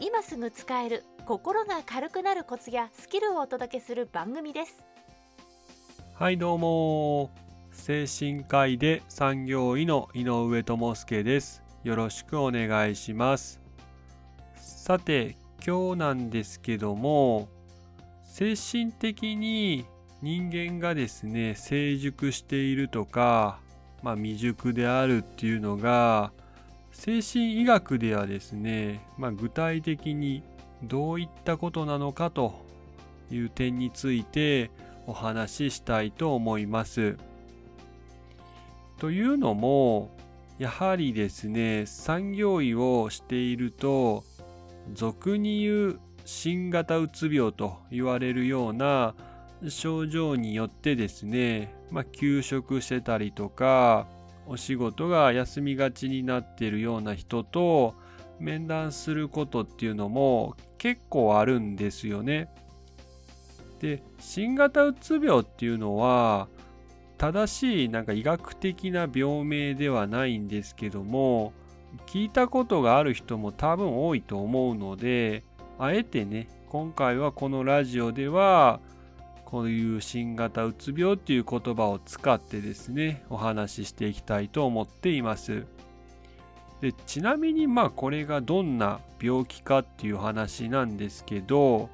今すぐ使える心が軽くなるコツやスキルをお届けする番組です。はいどうも。精神科医で産業医の井上智介です。よろしくお願いします。さて今日なんですけども精神的に人間がですね成熟しているとか、まあ、未熟であるっていうのが精神医学ではですね、まあ、具体的にどういったことなのかという点についてお話ししたいと思います。というのもやはりですね産業医をしていると俗に言う新型うつ病と言われるような症状によってですね、まあ、休職してたりとかお仕事が休みがちになっているような人と面談することっていうのも結構あるんですよね。で新型うつ病っていうのは正しいなんか医学的な病名ではないんですけども聞いたことがある人も多分多いと思うのであえてね今回はこのラジオではこういう新型うつ病っていう言葉を使ってですねお話ししていきたいと思っています。でちなみにまあこれがどんな病気かっていう話なんですけど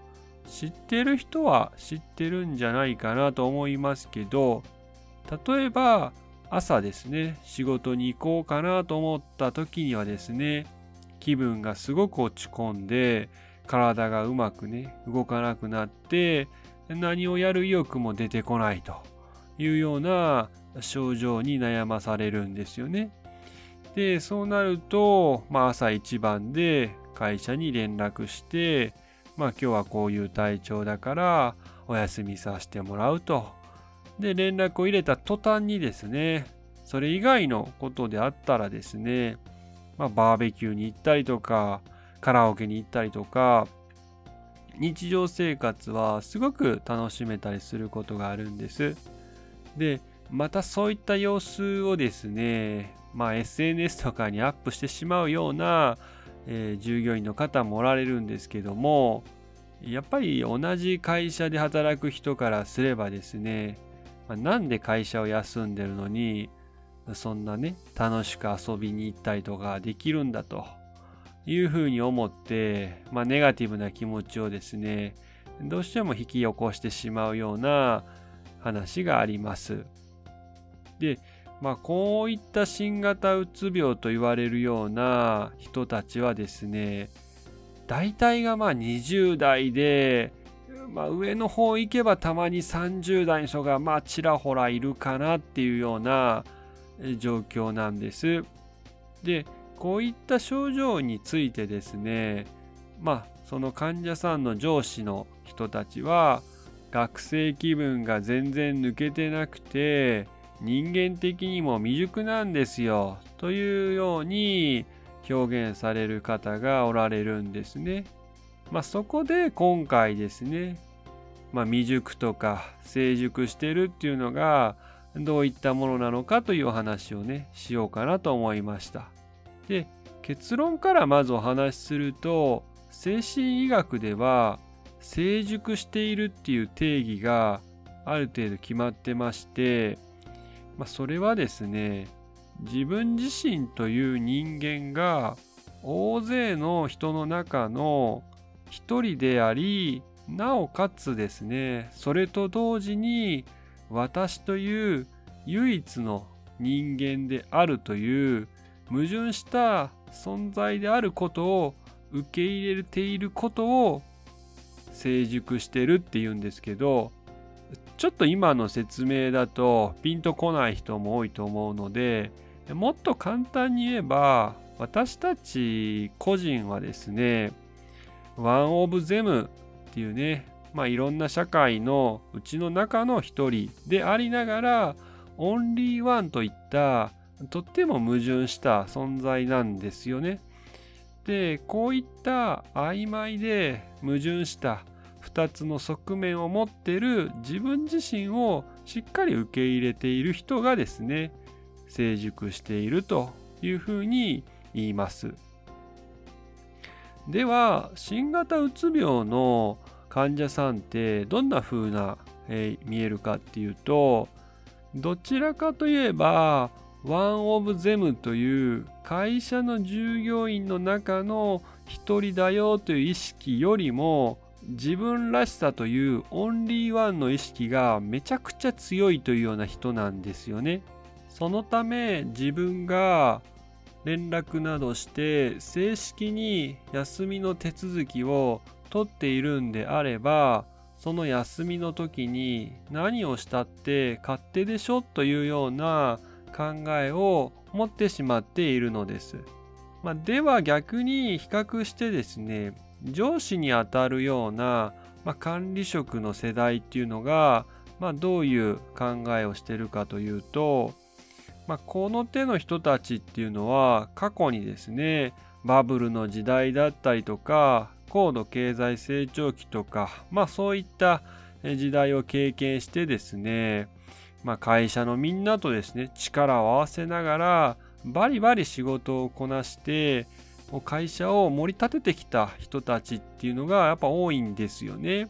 知ってる人は知ってるんじゃないかなと思いますけど例えば朝ですね仕事に行こうかなと思った時にはですね気分がすごく落ち込んで体がうまくね動かなくなって何をやる意欲も出てこないというような症状に悩まされるんですよね。で、そうなると、まあ、朝一番で会社に連絡して、まあ、今日はこういう体調だからお休みさせてもらうと。で、連絡を入れた途端にですね、それ以外のことであったらですね、まあ、バーベキューに行ったりとか、カラオケに行ったりとか、日常生活はすごく楽しめたりすることがあるんです。で、またそういった様子をですね、まあ、SNS とかにアップしてしまうような、えー、従業員の方もおられるんですけども、やっぱり同じ会社で働く人からすればですね、まあ、なんで会社を休んでるのに、そんなね、楽しく遊びに行ったりとかできるんだと。いうふうに思って、まあ、ネガティブな気持ちをですね、どうしても引き起こしてしまうような話があります。で、まあ、こういった新型うつ病と言われるような人たちはですね、大体がまあ20代で、まあ、上の方行けばたまに30代の人がまあちらほらいるかなっていうような状況なんです。で、こういった症状についてですねまあその患者さんの上司の人たちは学生気分が全然抜けてなくて人間的にも未熟なんですよというように表現される方がおられるんですね。まあ、そこで今回ですね、まあ、未熟とか成熟してるっていうのがどういったものなのかというお話をねしようかなと思いました。で結論からまずお話しすると精神医学では成熟しているっていう定義がある程度決まってまして、まあ、それはですね自分自身という人間が大勢の人の中の一人でありなおかつですねそれと同時に私という唯一の人間であるという矛盾した存在であることを受け入れていることを成熟してるっていうんですけどちょっと今の説明だとピンとこない人も多いと思うのでもっと簡単に言えば私たち個人はですねワン・オブ・ゼムっていうねまあいろんな社会のうちの中の一人でありながらオンリーワンといったとっても矛盾した存在なんですよね。でこういった曖昧で矛盾した2つの側面を持ってる自分自身をしっかり受け入れている人がですね成熟しているというふうに言います。では新型うつ病の患者さんってどんな風な、えー、見えるかっていうとどちらかといえばワン・オブ・ゼムという会社の従業員の中の一人だよという意識よりも自分らしさというオンリーワンの意識がめちゃくちゃ強いというような人なんですよね。そのため自分が連絡などして正式に休みの手続きを取っているんであればその休みの時に何をしたって勝手でしょというような考えを持ってしまっているのです。まあ、では逆に比較してですね上司にあたるような、まあ、管理職の世代っていうのが、まあ、どういう考えをしてるかというと、まあ、この手の人たちっていうのは過去にですねバブルの時代だったりとか高度経済成長期とかまあそういった時代を経験してですねまあ、会社のみんなとですね力を合わせながらバリバリ仕事をこなして会社を盛り立ててきた人たちっていうのがやっぱ多いんですよね。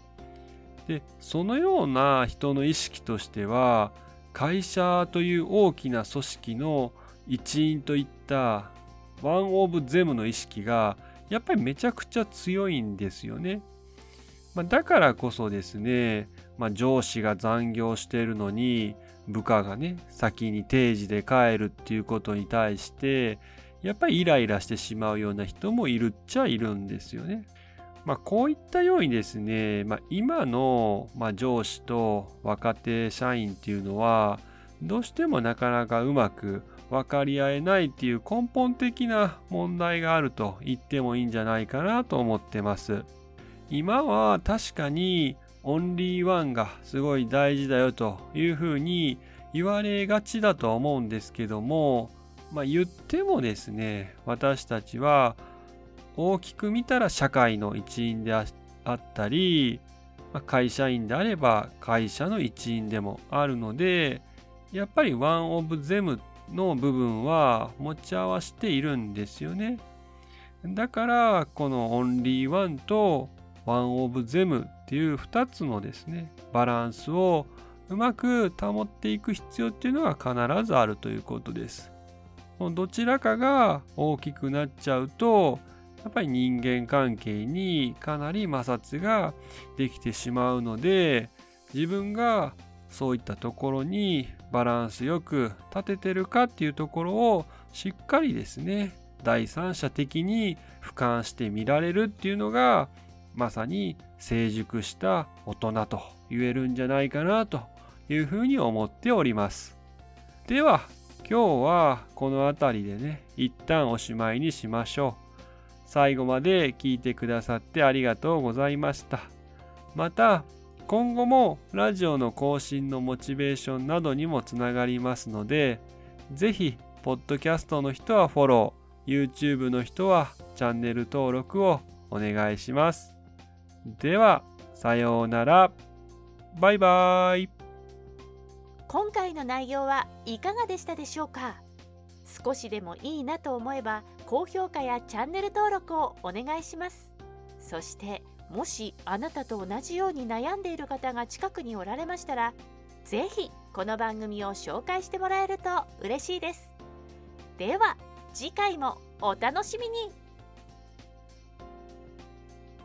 でそのような人の意識としては会社という大きな組織の一員といったワン・オブ・ゼムの意識がやっぱりめちゃくちゃ強いんですよね。まあ、だからこそですね、まあ、上司が残業してるのに部下がね先に定時で帰るっていうことに対してやっぱりイライラしてしまうような人もいるっちゃいるんですよね。まあ、こういったようにですね、まあ、今の、ま、上司と若手社員っていうのはどうしてもなかなかうまく分かり合えないっていう根本的な問題があると言ってもいいんじゃないかなと思ってます。今は確かにオンリーワンがすごい大事だよというふうに言われがちだとは思うんですけども、まあ、言ってもですね私たちは大きく見たら社会の一員であったり、まあ、会社員であれば会社の一員でもあるのでやっぱり one of them の部分は持ち合わせているんですよね。だからこのオンリーワンと one of them っていう2つのですねバランスをうまく保っていく必要っていうのは必ずあるということです。どちらかが大きくなっちゃうとやっぱり人間関係にかなり摩擦ができてしまうので自分がそういったところにバランスよく立ててるかっていうところをしっかりですね第三者的に俯瞰して見られるっていうのがまさに成熟した大人と言えるんじゃないかなというふうに思っております。では今日はこの辺りでね一旦おしまいにしましょう。最後まで聞いてくださってありがとうございました。また今後もラジオの更新のモチベーションなどにもつながりますので是非ポッドキャストの人はフォロー YouTube の人はチャンネル登録をお願いします。では、さようなら。バイバイ。今回の内容はいかがでしたでしょうか？少しでもいいなと思えば高評価やチャンネル登録をお願いしますそしてもしあなたと同じように悩んでいる方が近くにおられましたら是非この番組を紹介してもらえると嬉しいですでは次回もお楽しみに